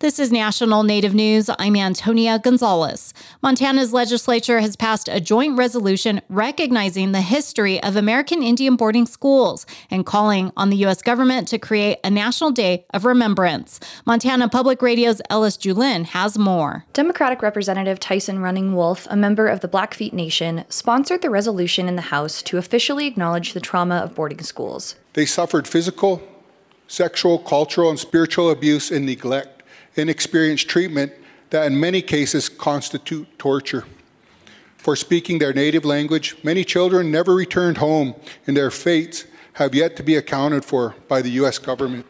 This is National Native News. I'm Antonia Gonzalez. Montana's legislature has passed a joint resolution recognizing the history of American Indian boarding schools and calling on the U.S. government to create a National Day of Remembrance. Montana Public Radio's Ellis Juhlin has more. Democratic Representative Tyson Running Wolf, a member of the Blackfeet Nation, sponsored the resolution in the House to officially acknowledge the trauma of boarding schools. They suffered physical, sexual, cultural, and spiritual abuse and neglect and experience treatment that in many cases constitute torture. For speaking their native language, many children never returned home, and their fates have yet to be accounted for by the U.S. government.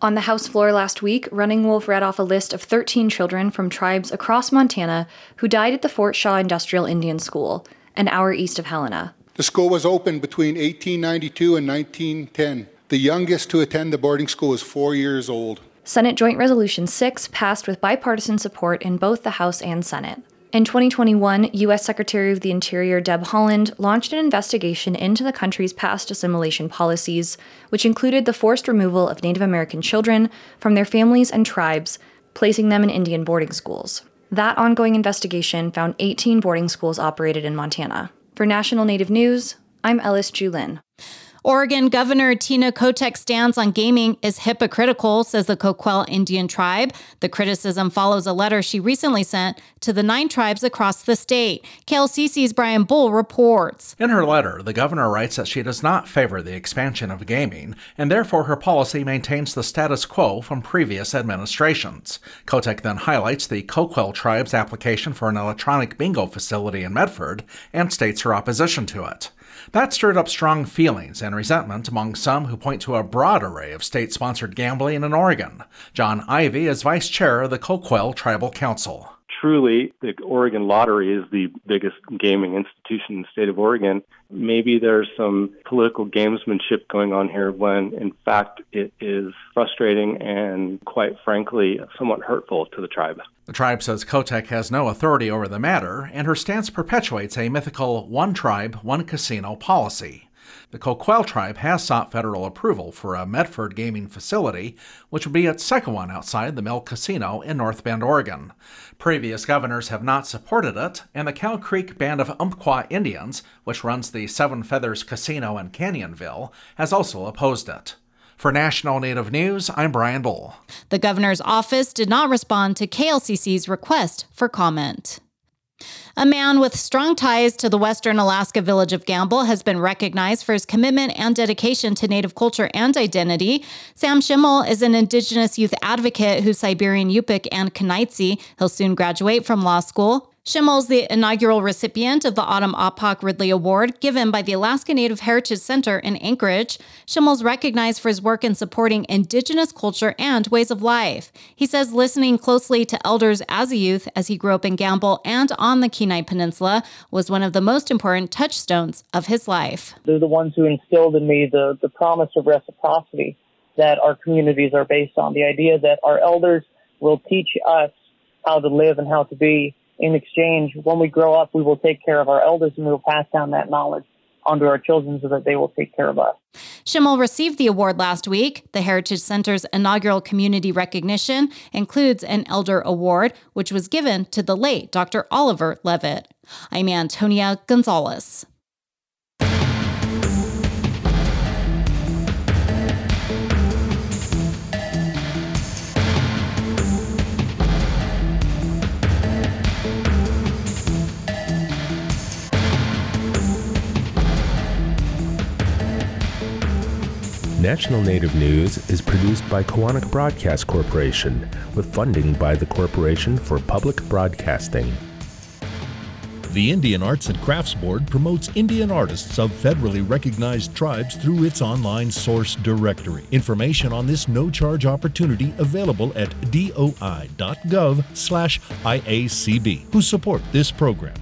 On the House floor last week, Running Wolf read off a list of 13 children from tribes across Montana who died at the Fort Shaw Industrial Indian School, an hour east of Helena. The school was opened between 1892 and 1910. The youngest to attend the boarding school was four years old. Senate Joint Resolution 6 passed with bipartisan support in both the House and Senate. In 2021, U.S. Secretary of the Interior Deb Haaland launched an investigation into the country's past assimilation policies, which included the forced removal of Native American children from their families and tribes, placing them in Indian boarding schools. That ongoing investigation found 18 boarding schools operated in Montana. For National Native News, I'm Ellis Juhlin. Oregon Governor Tina Kotek's stance on gaming is hypocritical, says the Coquille Indian tribe. The criticism follows a letter she recently sent to the nine tribes across the state. KLCC's Brian Bull reports. In her letter, the governor writes that she does not favor the expansion of gaming, and therefore her policy maintains the status quo from previous administrations. Kotek then highlights the Coquille tribe's application for an electronic bingo facility in Medford and states her opposition to it. That stirred up strong feelings and resentment among some who point to a broad array of state sponsored gambling in Oregon. John Ivy is vice chair of the Coquille Tribal Council truly the Oregon Lottery is the biggest gaming institution in the state of Oregon. Maybe there's some political gamesmanship going on here when in fact it is frustrating and quite frankly somewhat hurtful to the tribe. The tribe says Kotek has no authority over the matter, and her stance perpetuates a mythical one tribe, one casino policy. The Coquille tribe has sought federal approval for a Medford gaming facility, which would be its second one outside the Mill Casino in North Bend, Oregon. Previous governors have not supported it, and the Cow Creek Band of Umpqua Indians, which runs the Seven Feathers Casino in Canyonville, has also opposed it. For National Native News, I'm Brian Bull. The governor's office did not respond to KLCC's request for comment. A man with strong ties to the western Alaska village of Gambell has been recognized for his commitment and dedication to Native culture and identity. Sam Schimmel is an Indigenous youth advocate who's Siberian Yupik and Kenaitze. He'll soon graduate from law school. Schimmel's the inaugural recipient of the Autumn Appak Ridley Award given by the Alaska Native Heritage Center in Anchorage. Schimmel's recognized for his work in supporting Indigenous culture and ways of life. He says listening closely to elders as a youth as he grew up in Gambell and on the Kenai Peninsula was one of the most important touchstones of his life. They're the ones who instilled in me the, the promise of reciprocity that our communities are based on, the idea that our elders will teach us how to live and how to be in exchange, when we grow up, we will take care of our elders and we will pass down that knowledge onto our children so that they will take care of us. Schimmel received the award last week. The Heritage Center's inaugural community recognition includes an Elder Award, which was given to the late Dr. Oliver Leavitt. I'm Antonia Gonzalez. National Native News is produced by Koahnic Broadcast Corporation with funding by the Corporation for Public Broadcasting. The Indian Arts and Crafts Board promotes Indian artists of federally recognized tribes through its online source directory. Information on this no-charge opportunity available at doi.gov/iacb, who support this program.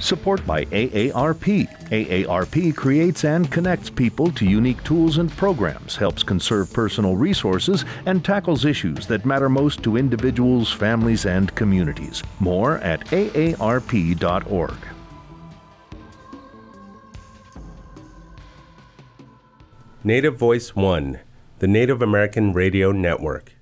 Support by AARP. AARP creates and connects people to unique tools and programs, helps conserve personal resources, and tackles issues that matter most to individuals, families, and communities. More at aarp.org. Native Voice One, the Native American Radio Network.